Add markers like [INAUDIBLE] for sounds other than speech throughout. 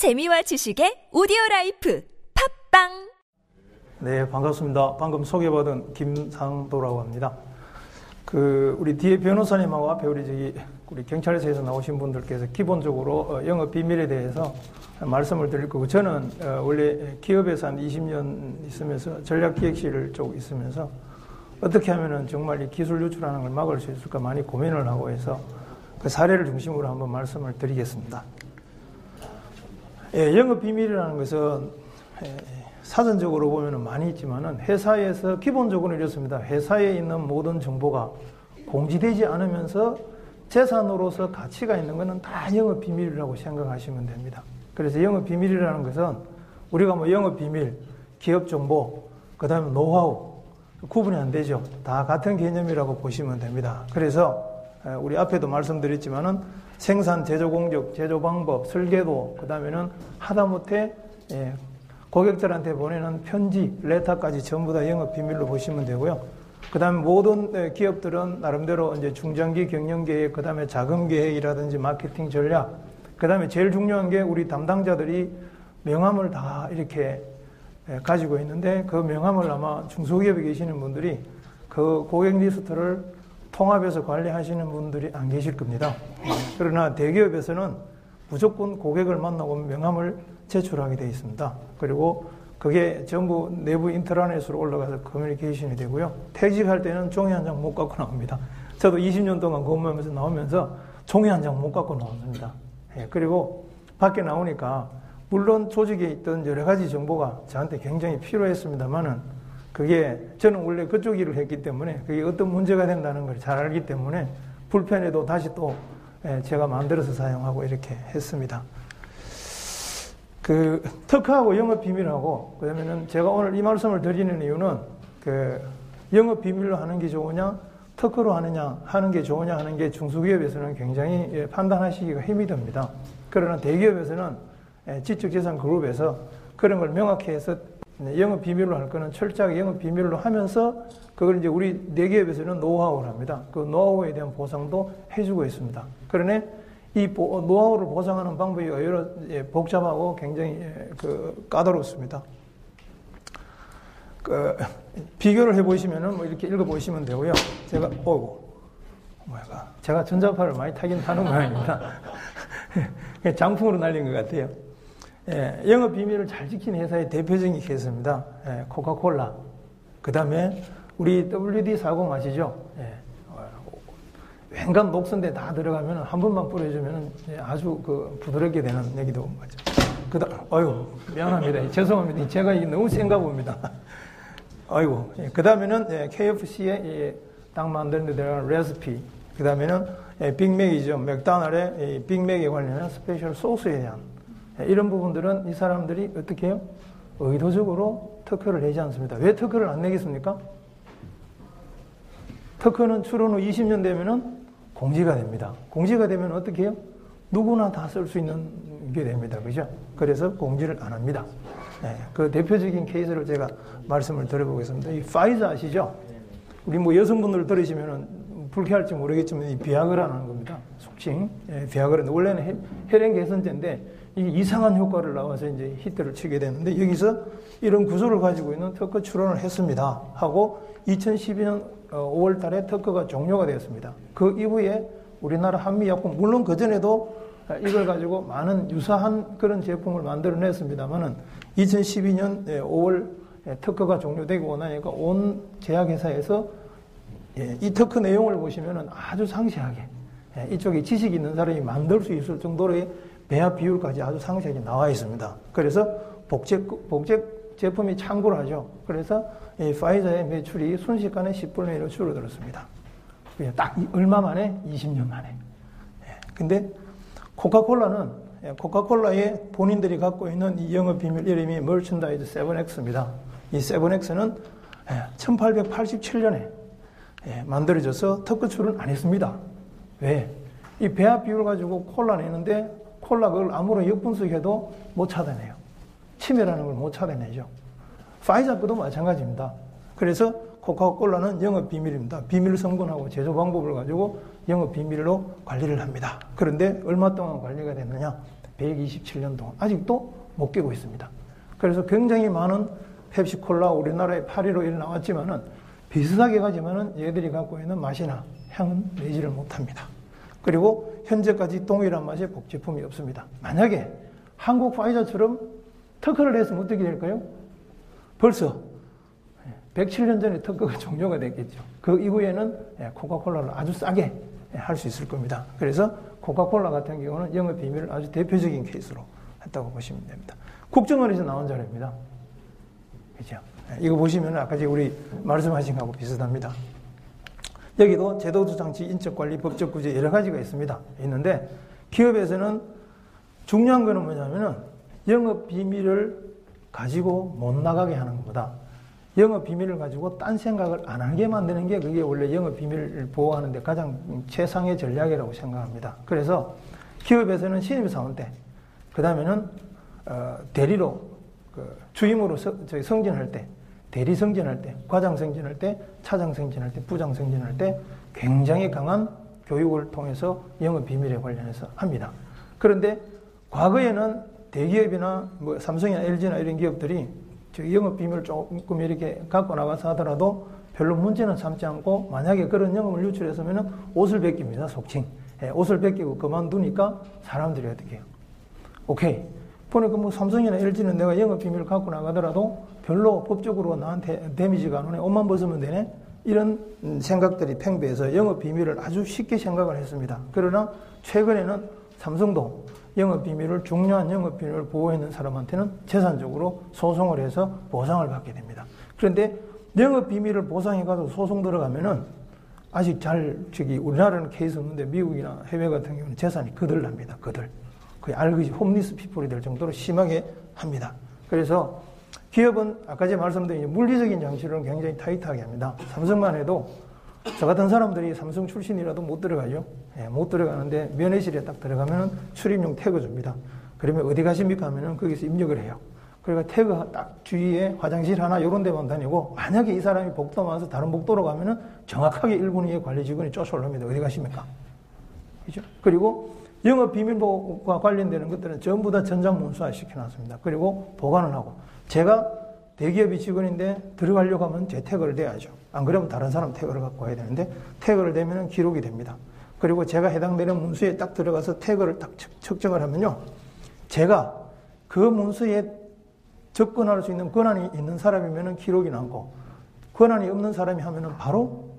재미와 지식의 오디오 라이프 팟빵 네, 반갑습니다. 방금 소개받은 김상도라고 합니다. 그 우리 뒤에 변호사님하고 앞에 우리 저기 우리 경찰서에서 나오신 분들께서 기본적으로 어, 영업 비밀에 대해서 말씀을 드릴 거고 저는 어, 원래 기업에서 한 20년 있으면서 전략기획실 쪽 있으면서 어떻게 하면은 정말 이 기술 유출하는 걸 막을 수 있을까 많이 고민을 하고 해서 그 사례를 중심으로 한번 말씀을 드리겠습니다. 예, 영업 비밀이라는 것은 예, 사전적으로 보면 많이 있지만은 회사에서 기본적으로 이렇습니다. 회사에 있는 모든 정보가 공지되지 않으면서 재산으로서 가치가 있는 것은 다 영업 비밀이라고 생각하시면 됩니다. 그래서 영업 비밀이라는 것은 우리가 뭐 영업 비밀, 기업 정보, 그 다음에 노하우 구분이 안 되죠. 다 같은 개념이라고 보시면 됩니다. 그래서 우리 앞에도 말씀드렸지만은 생산, 제조 공정, 제조 방법, 설계도, 그 다음에는 하다못해 예, 고객들한테 보내는 편지, 레터까지 전부 다 영업 비밀로 보시면 되고요. 그 다음에 모든 예, 기업들은 나름대로 이제 중장기 경영 계획, 그 다음에 자금 계획이라든지 마케팅 전략, 그 다음에 제일 중요한 게 우리 담당자들이 명함을 다 이렇게 예, 가지고 있는데 그 명함을 아마 중소기업에 계시는 분들이 그 고객 리스트를 통합해서 관리하시는 분들이 안 계실 겁니다. 그러나 대기업에서는 무조건 고객을 만나고 명함을 제출하게 되어 있습니다. 그리고 그게 전부 내부 인터넷으로 올라가서 커뮤니케이션이 되고요. 퇴직할 때는 종이 한 장 못 갖고 나옵니다. 저도 20년 동안 근무하면서 나오면서 종이 한 장 못 갖고 나왔습니다. 예, 그리고 밖에 나오니까 물론 조직에 있던 여러 가지 정보가 저한테 굉장히 필요했습니다만은 그게 저는 원래 그쪽 일을 했기 때문에 그게 어떤 문제가 된다는 걸 잘 알기 때문에 불편해도 다시 또 예, 제가 만들어서 사용하고 이렇게 했습니다. 그 특허하고 영업 비밀하고 그다음에는 제가 오늘 이 말씀을 드리는 이유는 그 영업 비밀로 하는 게 좋으냐 특허로 하느냐 하는 게 좋으냐 하는 게 중소기업에서는 굉장히 예, 판단하시기가 힘이 듭니다. 그러나 대기업에서는 예, 지적재산 그룹에서 그런 걸 명확히 해서 네, 영업 비밀로 할 거는 철저하게 영업 비밀로 하면서 그걸 이제 우리 내기업에서는 노하우를 합니다. 그 노하우에 대한 보상도 해주고 있습니다. 그러네 이 노하우를 보상하는 방법이 여러 예, 복잡하고 굉장히 예, 그 까다롭습니다. 그 비교를 해보시면은 뭐 이렇게 읽어보시면 되고요. 제가 어이구 뭐야 제가 전자파를 많이 타긴 타는 모양입니다. [LAUGHS] 장풍으로 날린 것 같아요. 예, 영업 비밀을 잘 지키는 회사의 대표적인 케이스입니다. 예, 코카콜라. 그 다음에 우리 WD-40 아시죠? 예, 웬간 녹슨데 다 들어가면 한 번만 뿌려주면 아주 그 부드럽게 되는 얘기도 맞죠. 그 다음, 어유 미안합니다. 죄송합니다. 제가 이게 너무 센가 봅니다. [LAUGHS] 아이고. 예, 그 다음에는 예, KFC의 예, 딱 만드는 데 들어가는 레시피. 그 다음에는 예, 빅맥이죠. 맥다날의 빅맥에 관련한 special 소스에 대한 네, 이런 부분들은 이 사람들이 어떻게 해요? 의도적으로 특허를 내지 않습니다. 왜 특허를 안 내겠습니까? 특허는 출원 후 20년 되면은 공지가 됩니다. 공지가 되면 어떻게 해요? 누구나 다 쓸 수 있는 게 됩니다. 그죠? 그래서 공지를 안 합니다. 네, 그 대표적인 케이스를 제가 말씀을 드려보겠습니다. 이 화이자 아시죠? 우리 뭐 여성분들 들으시면은 불쾌할지 모르겠지만 이 비아그라는 겁니다. 속칭. 예, 비아그라. 원래는 혈행 개선제인데 이상한 효과를 나와서 이제 히트를 치게 되는데 여기서 이런 구조를 가지고 있는 특허 출원을 했습니다. 하고 2012년 5월 어, 달에 특허가 종료가 되었습니다. 그 이후에 우리나라 한미약품, 물론 그 전에도 이걸 가지고 많은 유사한 그런 제품을 만들어냈습니다만은 2012년 5월 특허가 종료되고 나니까 온 제약회사에서 예, 이 특허 내용을 보시면은 아주 상세하게 예, 이쪽에 지식이 있는 사람이 만들 수 있을 정도로의 배합 비율까지 아주 상세하게 나와 있습니다. 그래서 복제, 복제 제품이 창궐을 하죠. 그래서 이 화이자의 매출이 순식간에 10분의 1로 줄어들었습니다. 딱 얼마 만에? 20년 만에. 예. 근데 코카콜라는 예, 코카콜라의 본인들이 갖고 있는 이 영업 비밀 이름이 merchandise 7X입니다. 이 7X는 1887년에 예, 만들어져서 특허출은 안 했습니다. 왜? 이 배합 비율 가지고 콜라 내는데 콜라 그걸 아무런 역분석해도 못 찾아내요. 치매라는 걸 못 찾아내죠. 파이자 것도 마찬가지입니다. 그래서 코카콜라는 영업 비밀입니다. 비밀 성분하고 제조 방법을 가지고 영업 비밀로 관리를 합니다. 그런데 얼마 동안 관리가 됐느냐? 127년 동안 아직도 못 깨고 있습니다. 그래서 굉장히 많은 펩시콜라 우리나라에 8위로 일 나왔지만은 비슷하게 가지만은 얘들이 갖고 있는 맛이나 향은 내지를 못합니다. 그리고 현재까지 동일한 맛의 복제품이 없습니다. 만약에 한국 파이자처럼 특허를 했으면 어떻게 될까요? 벌써 107년 전에 특허가 [LAUGHS] 종료가 됐겠죠. 그 이후에는 예, 코카콜라를 아주 싸게 예, 할수 있을 겁니다. 그래서 코카콜라 같은 경우는 영업 비밀을 아주 대표적인 케이스로 했다고 보시면 됩니다. 국정원에서 나온 자료입니다. 그죠? 예, 이거 보시면 아까 우리 말씀하신 거하고 비슷합니다. 여기도 제도주 장치, 인적 관리, 법적 구제 여러 가지가 있습니다. 있는데 기업에서는 중요한 거는 뭐냐면은 영업 비밀을 가지고 못 나가게 하는 것보다 영업 비밀을 가지고 딴 생각을 안 하게 만드는 게 그게 원래 영업 비밀을 보호하는 데 가장 최상의 전략이라고 생각합니다. 그래서 기업에서는 신입사원 때, 그 다음에는 어, 대리로 그 주임으로 서, 성진할 때, 대리 승진할 때, 과장 승진할 때, 차장 승진할 때, 부장 승진할 때 굉장히 강한 교육을 통해서 영업 비밀에 관련해서 합니다. 그런데 과거에는 대기업이나 뭐 삼성이나 LG나 이런 기업들이 영업 비밀을 조금 이렇게 갖고 나가서 하더라도 별로 문제는 삼지 않고 만약에 그런 영업을 유출했으면 옷을 벗깁니다. 속칭. 예, 옷을 벗기고 그만두니까 사람들이 어떻게 해요? 오케이. 보니까 뭐 삼성이나 LG는 내가 영업 비밀을 갖고 나가더라도 별로 법적으로 나한테 데미지가 안 오네. 옷만 벗으면 되네. 이런 생각들이 팽배해서 영업 비밀을 아주 쉽게 생각을 했습니다. 그러나 최근에는 삼성도 영업 비밀을 중요한 영업 비밀을 보호했는 사람한테는 재산적으로 소송을 해서 보상을 받게 됩니다. 그런데 영업 비밀을 보상해 가서 소송 들어가면은 아직 잘 저기 우리나라는 케이스 없는데 미국이나 해외 같은 경우는 재산이 거덜납니다. 거덜. 거의 알거지 homeless people이 될 정도로 심하게 합니다. 그래서 기업은 아까 제가 말씀드린 물리적인 장치를 굉장히 타이트하게 합니다. 삼성만 해도 저 같은 사람들이 삼성 출신이라도 못 들어가죠. 예, 못 들어가는데 면회실에 딱 들어가면 출입용 태그 줍니다. 그러면 어디 가십니까 하면은 거기서 입력을 해요. 그러니까 태그 딱 주위에 화장실 하나 이런 데만 다니고 만약에 이 사람이 복도 와서 다른 복도로 가면은 정확하게 1분 이에 관리 직원이 쫓아올랍니다. 어디 가십니까? 그죠? 그리고 영업 비밀보호과 관련되는 것들은 전부 다 전자문서화 시켜놨습니다. 그리고 보관을 하고 제가 대기업이 직원인데 들어가려고 하면 제 태그를 대야죠. 안 그러면 다른 사람 태그를 갖고 와야 되는데 태그를 대면 기록이 됩니다. 그리고 제가 해당되는 문서에 딱 들어가서 태그를 딱 측정을 하면요. 제가 그 문서에 접근할 수 있는 권한이 있는 사람이면 기록이 남고 권한이 없는 사람이 하면 바로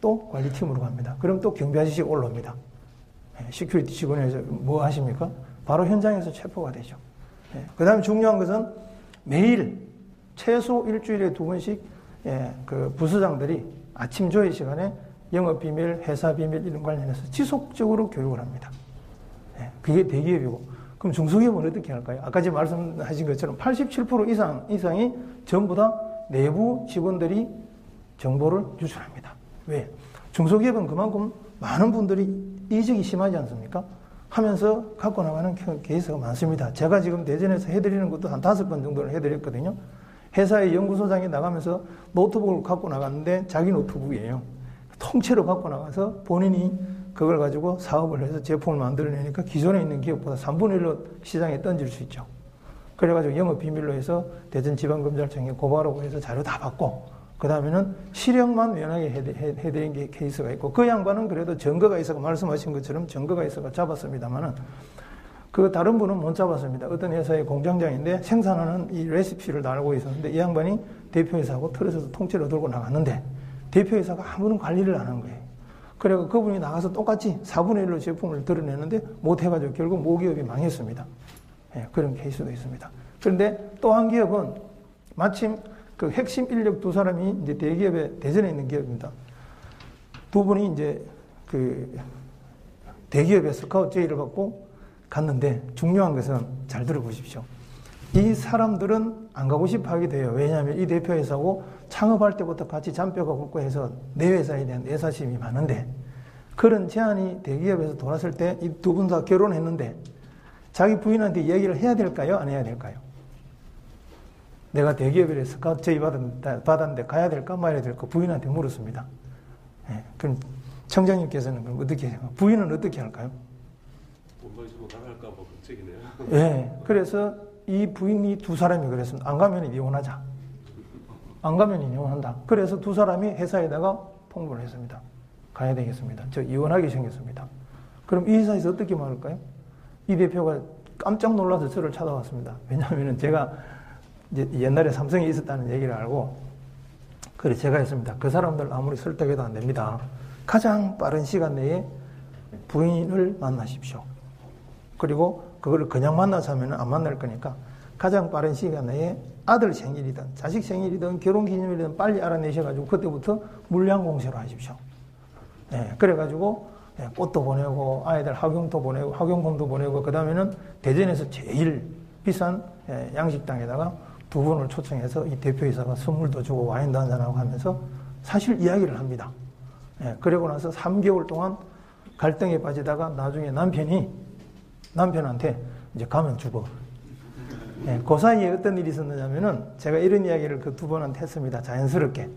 또 관리팀으로 갑니다. 그럼 또 경비 아저씨 올라옵니다. 예, security 직원에서 뭐 하십니까? 바로 현장에서 체포가 되죠. 예, 그 다음에 중요한 것은 매일 최소 일주일에 두 번씩 예, 그 부서장들이 아침 조회 시간에 영업 비밀, 회사 비밀 이런 관련해서 지속적으로 교육을 합니다. 예, 그게 대기업이고 그럼 중소기업은 어떻게 할까요? 아까 말씀하신 것처럼 87% 이상 이상이 전부 다 내부 직원들이 정보를 유출합니다. 왜? 중소기업은 그만큼 많은 분들이 이직이 심하지 않습니까? 하면서 갖고 나가는 케이스가 많습니다. 제가 지금 대전에서 해드리는 것도 한 다섯 번 정도를 해드렸거든요. 회사의 연구소장에 나가면서 노트북을 갖고 나갔는데 자기 노트북이에요. 통째로 갖고 나가서 본인이 그걸 가지고 사업을 해서 제품을 만들어내니까 기존에 있는 기업보다 3분의 1로 시장에 던질 수 있죠. 그래가지고 영업 비밀로 해서 대전지방검찰청에 고발하고 해서 자료 다 받고 그 다음에는 실형만 면하게 해드린 게 케이스가 있고 그 양반은 그래도 증거가 있어서 말씀하신 것처럼 증거가 있어서 잡았습니다만은 그 다른 분은 못 잡았습니다. 어떤 회사의 공장장인데 생산하는 이 레시피를 달고 있었는데 이 양반이 대표회사하고 틀어져서 통째로 들고 나갔는데 대표회사가 아무런 관리를 안 한 거예요. 그래서 그분이 나가서 똑같이 4분의 1로 제품을 드러내는데 못해가지고 결국 모기업이 망했습니다. 예, 그런 케이스도 있습니다. 그런데 또 한 기업은 마침 그 핵심 인력 두 사람이 이제 대기업에 대전에 있는 기업입니다. 두 분이 이제 그 대기업에 스카우트 제의를 받고 갔는데 중요한 것은 잘 들어보십시오. 이 사람들은 안 가고 싶어 하게 돼요. 왜냐하면 이 대표 회사고 창업할 때부터 같이 잔뼈가 붙고 해서 내 회사에 대한 애사심이 많은데 그런 제안이 대기업에서 돌았을 때 이 두 분 다 결혼했는데 자기 부인한테 얘기를 해야 될까요? 안 해야 될까요? 내가 대기업에 스카우트 제의 받았는데 가야 될까 말아야 될까 부인한테 물었습니다. 네, 그럼 청장님께서는 그럼 어떻게 생각? 부인은 어떻게 할까요? 가지고 나갈까 봐 걱정이네요. 예. 그래서 이 부인이 두 사람이 그랬습니다. 안 가면 이혼하자. 안 가면 이혼한다. 그래서 두 사람이 회사에다가 통보를 했습니다. 가야 되겠습니다. 저 이혼하게 생겼습니다. 그럼 이 회사에서 어떻게 말할까요? 이 대표가 깜짝 놀라서 저를 찾아왔습니다. 왜냐하면 제가 옛날에 삼성에 있었다는 얘기를 알고 그래 제가 했습니다. 그 사람들 아무리 설득해도 안 됩니다. 가장 빠른 시간 내에 부인을 만나십시오. 그리고 그거를 그냥 만나서 하면 안 만날 거니까 가장 빠른 시간 내에 아들 생일이든 자식 생일이든 결혼 기념일이든 빨리 알아내셔가지고 그때부터 물량 공세로 하십시오. 네, 그래가지고 네, 꽃도 보내고 아이들 학용도 보내고 학용품도 보내고 그 다음에는 대전에서 제일 비싼 예, 양식당에다가 두 분을 초청해서 이 대표이사가 선물도 주고 와인도 한잔하고 하면서 사실 이야기를 합니다. 예, 그러고 나서 3개월 동안 갈등에 빠지다가 나중에 남편이 남편한테 이제 가면 죽어. 예, 그 사이에 어떤 일이 있었느냐면은 제가 이런 이야기를 그 두 번한테 했습니다. 자연스럽게.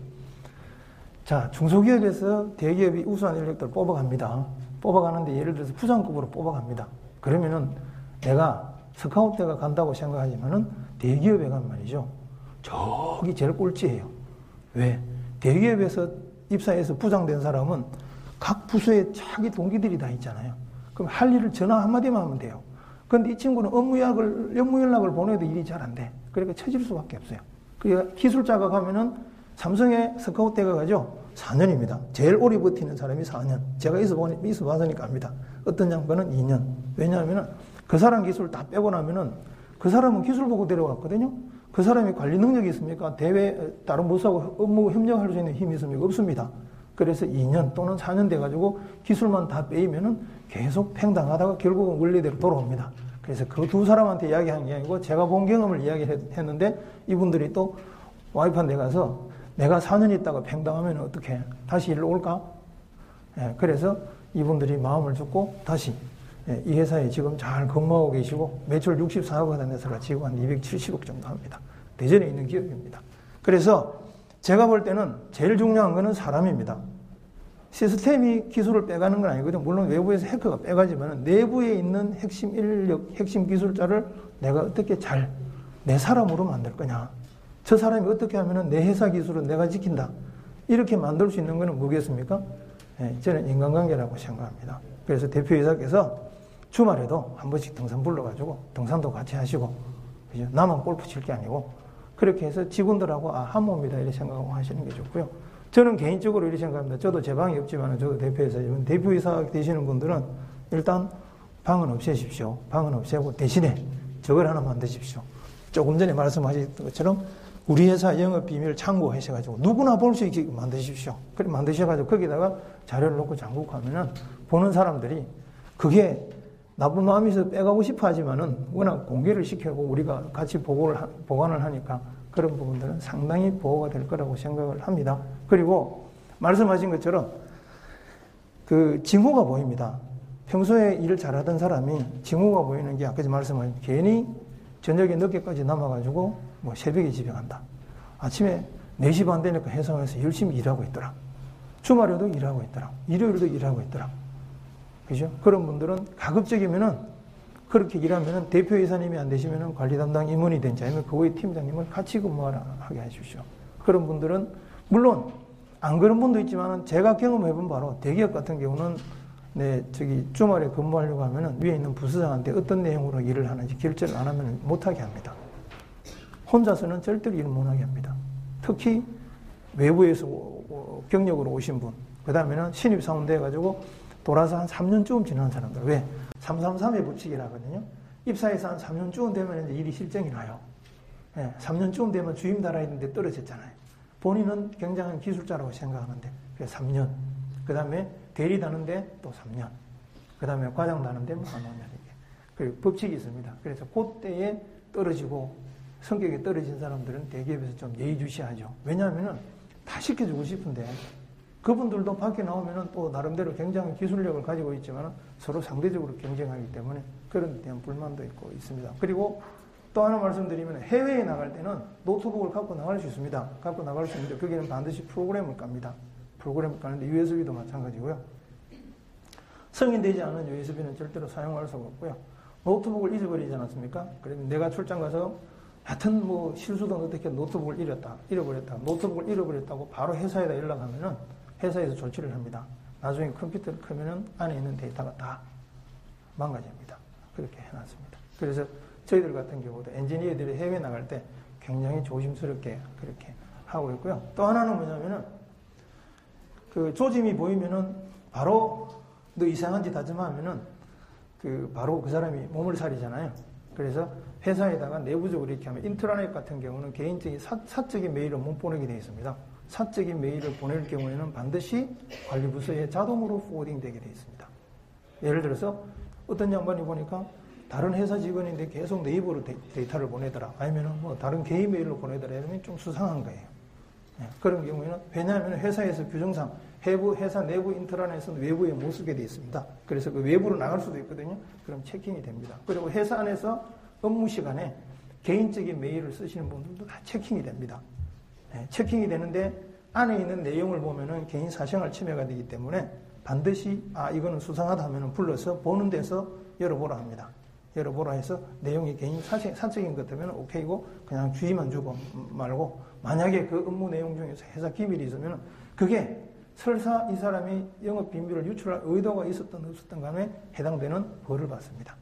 자, 중소기업에서 대기업이 우수한 인력들 뽑아갑니다. 뽑아가는데 예를 들어서 부장급으로 뽑아갑니다. 그러면은 내가 스카우트가 간다고 생각하지만은 대기업에 간 말이죠. 저기 제일 꼴찌예요. 왜? 대기업에서 입사해서 부장된 사람은 각 부서에 자기 동기들이 다 있잖아요. 그럼 할 일을 전화 한마디만 하면 돼요. 그런데 이 친구는 업무 약을, 업무 연락을 보내도 일이 잘 안 돼. 그러니까 처질 수밖에 없어요. 그러니까 기술자가 가면은 삼성에 스카우트가 가죠. 4년입니다. 제일 오래 버티는 사람이 4년. 제가 있어 보니, 있어 봤으니까 압니다. 어떤 양반은 2년. 왜냐하면 그 사람 기술 다 빼고 나면은 그 사람은 기술 보고 데려갔거든요. 그 사람이 관리 능력이 있습니까? 대외, 다른 부서하고 업무 협력할 수 있는 힘이 있습니까? 없습니다. 그래서 2년 또는 4년 돼가지고 기술만 다 빼이면은 계속 팽당하다가 결국은 원래대로 돌아옵니다. 그래서 그 두 사람한테 이야기한 게 아니고 제가 본 경험을 이야기했는데 이분들이 또 와이프한테 가서 내가 4년 있다가 팽당하면 어떻게 다시 일로 올까? 예, 그래서 이분들이 마음을 죽고 다시 예, 이 회사에 지금 잘 근무하고 계시고 매출 64억 원 회사가 지금 한 270억 정도 합니다. 대전에 있는 기업입니다. 그래서 제가 볼 때는 제일 중요한 것은 사람입니다. 시스템이 기술을 빼가는 건 아니거든요. 물론 외부에서 해커가 빼가지만 내부에 있는 핵심 인력, 핵심 기술자를 내가 어떻게 잘 내 사람으로 만들 거냐. 저 사람이 어떻게 하면 내 회사 기술을 내가 지킨다. 이렇게 만들 수 있는 것은 뭐겠습니까? 네, 저는 인간관계라고 생각합니다. 그래서 대표이사께서 주말에도 한 번씩 등산 불러가지고 등산도 같이 하시고 그죠? 나만 골프 칠 게 아니고 그렇게 해서 직원들하고 아, 한 몸이다 이렇게 생각하고 하시는 게 좋고요. 저는 개인적으로 이렇게 생각합니다. 저도 제 방이 없지만 저도 대표이사, 대표이사 되시는 분들은 일단 방은 없애십시오. 방은 없애고 대신에 저걸 하나 만드십시오. 조금 전에 말씀하신 것처럼 우리 회사 영업 비밀 창고 하셔가지고 누구나 볼 수 있게 만드십시오. 그래 만드셔가지고 거기다가 자료를 놓고 장국하면은 보는 사람들이 그게 나쁜 마음에서 빼가고 싶어 하지만은 워낙 공개를 시켜고 우리가 같이 보고를, 보관을 하니까 그런 부분들은 상당히 보호가 될 거라고 생각을 합니다. 그리고 말씀하신 것처럼 그 징후가 보입니다. 평소에 일을 잘하던 사람이 징후가 보이는 게 아까 말씀하신 괜히 저녁에 늦게까지 남아가지고 뭐 새벽에 집에 간다. 아침에 4시 반 되니까 회사에서 열심히 일하고 있더라. 주말에도 일하고 있더라. 일요일도 일하고 있더라. 그죠? 그런 분들은 가급적이면은 그렇게 일하면은 대표 이사님이 안 되시면은 관리 담당 임원이 된지 아니면 그의 팀장님을 같이 근무하게 해주십시오. 그런 분들은 물론 안 그런 분도 있지만은 제가 경험해본 바로 대기업 같은 경우는 네, 저기 주말에 근무하려고 하면은 위에 있는 부서장한테 어떤 내용으로 일을 하는지 결정을 안 하면 못하게 합니다. 혼자서는 절대로 일을 못하게 합니다. 특히 외부에서 경력으로 오신 분, 그 다음에는 신입사원 돼가지고 돌아서 한 3년쯤 지난 사람들. 왜? 333의 법칙이라거든요. 입사해서 한 3년쯤 되면 이제 일이 실정이 나요. 예, 3년쯤 되면 주임 달아 있는데 떨어졌잖아요. 본인은 굉장한 기술자라고 생각하는데, 그래서 3년. 그 다음에 대리 다는데 또 3년. 그 다음에 과장 다는데 뭐 한 5년. 이게. 그리고 법칙이 있습니다. 그래서 그때에 떨어지고 성격이 떨어진 사람들은 대기업에서 좀 예의주시하죠. 왜냐하면 다 시켜주고 싶은데 그분들도 밖에 나오면 또 나름대로 굉장히 기술력을 가지고 있지만 서로 상대적으로 경쟁하기 때문에 그런 데 대한 불만도 있고 있습니다. 그리고 또 하나 말씀드리면 해외에 나갈 때는 노트북을 갖고 나갈 수 있습니다. 갖고 나갈 수 있는데 거기는 반드시 프로그램을 깝니다. 프로그램을 까는데 USB도 마찬가지고요. 승인되지 않은 USB는 절대로 사용할 수가 없고요. 노트북을 잊어버리지 않았습니까? 그러면 내가 출장 가서 하여튼 뭐 실수든 어떻게 노트북을 잃었다, 잃어버렸다, 노트북을 잃어버렸다고 바로 회사에다 연락하면은 회사에서 조치를 합니다. 나중에 컴퓨터를 켜면은 안에 있는 데이터가 다 망가집니다. 그렇게 해놨습니다. 그래서 저희들 같은 경우도 엔지니어들이 해외 나갈 때 굉장히 조심스럽게 그렇게 하고 있고요. 또 하나는 뭐냐면은 그 조짐이 보이면은 바로 너 이상한 짓 하지 마 하면은 그 바로 그 사람이 몸을 사리잖아요. 그래서 회사에다가 내부적으로 이렇게 하면 인트라넷 같은 경우는 개인적인 사, 사적인 메일을 못 보내게 되어 있습니다. 사적인 메일을 보낼 경우에는 반드시 관리부서에 자동으로 forwarding 되게 되어 있습니다. 예를 들어서 어떤 양반이 보니까 다른 회사 직원인데 계속 네이버로 데이터를 보내더라. 아니면은 뭐 다른 개인 메일로 보내더라. 이러면 좀 수상한 거예요. 네, 그런 경우에는 왜냐하면 회사에서 규정상 해부 회사 내부 인트라넷은 외부에 못 쓰게 되어 있습니다. 그래서 그 외부로 나갈 수도 있거든요. 그럼 checking이 됩니다. 그리고 회사 안에서 업무 시간에 개인적인 메일을 쓰시는 분들도 다 체킹이 됩니다. 네, 체킹이 되는데 안에 있는 내용을 보면은 개인 사생활 침해가 되기 때문에 반드시 아 이거는 수상하다 하면은 불러서 보는 데서 열어보라 합니다. 열어보라 해서 내용이 개인 사적, 사적인 것 같으면 오케이고 그냥 주의만 주고 말고 만약에 그 업무 내용 중에서 회사 기밀이 있으면 그게 설사 이 사람이 영업 비밀을 유출할 의도가 있었던 없었던 간에 해당되는 벌을 받습니다.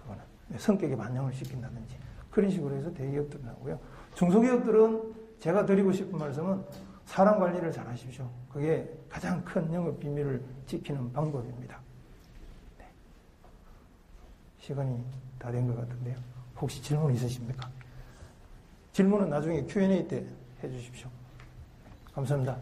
그거는 성격에 반영을 시킨다든지 그런 식으로 해서 대기업들은 하고요. 중소기업들은 제가 드리고 싶은 말씀은 사람 관리를 잘 하십시오. 그게 가장 큰 영업 비밀을 지키는 방법입니다. 네. 시간이 다 된 것 같은데요. 혹시 질문 있으십니까? 질문은 나중에 Q&A 때 해주십시오. 감사합니다.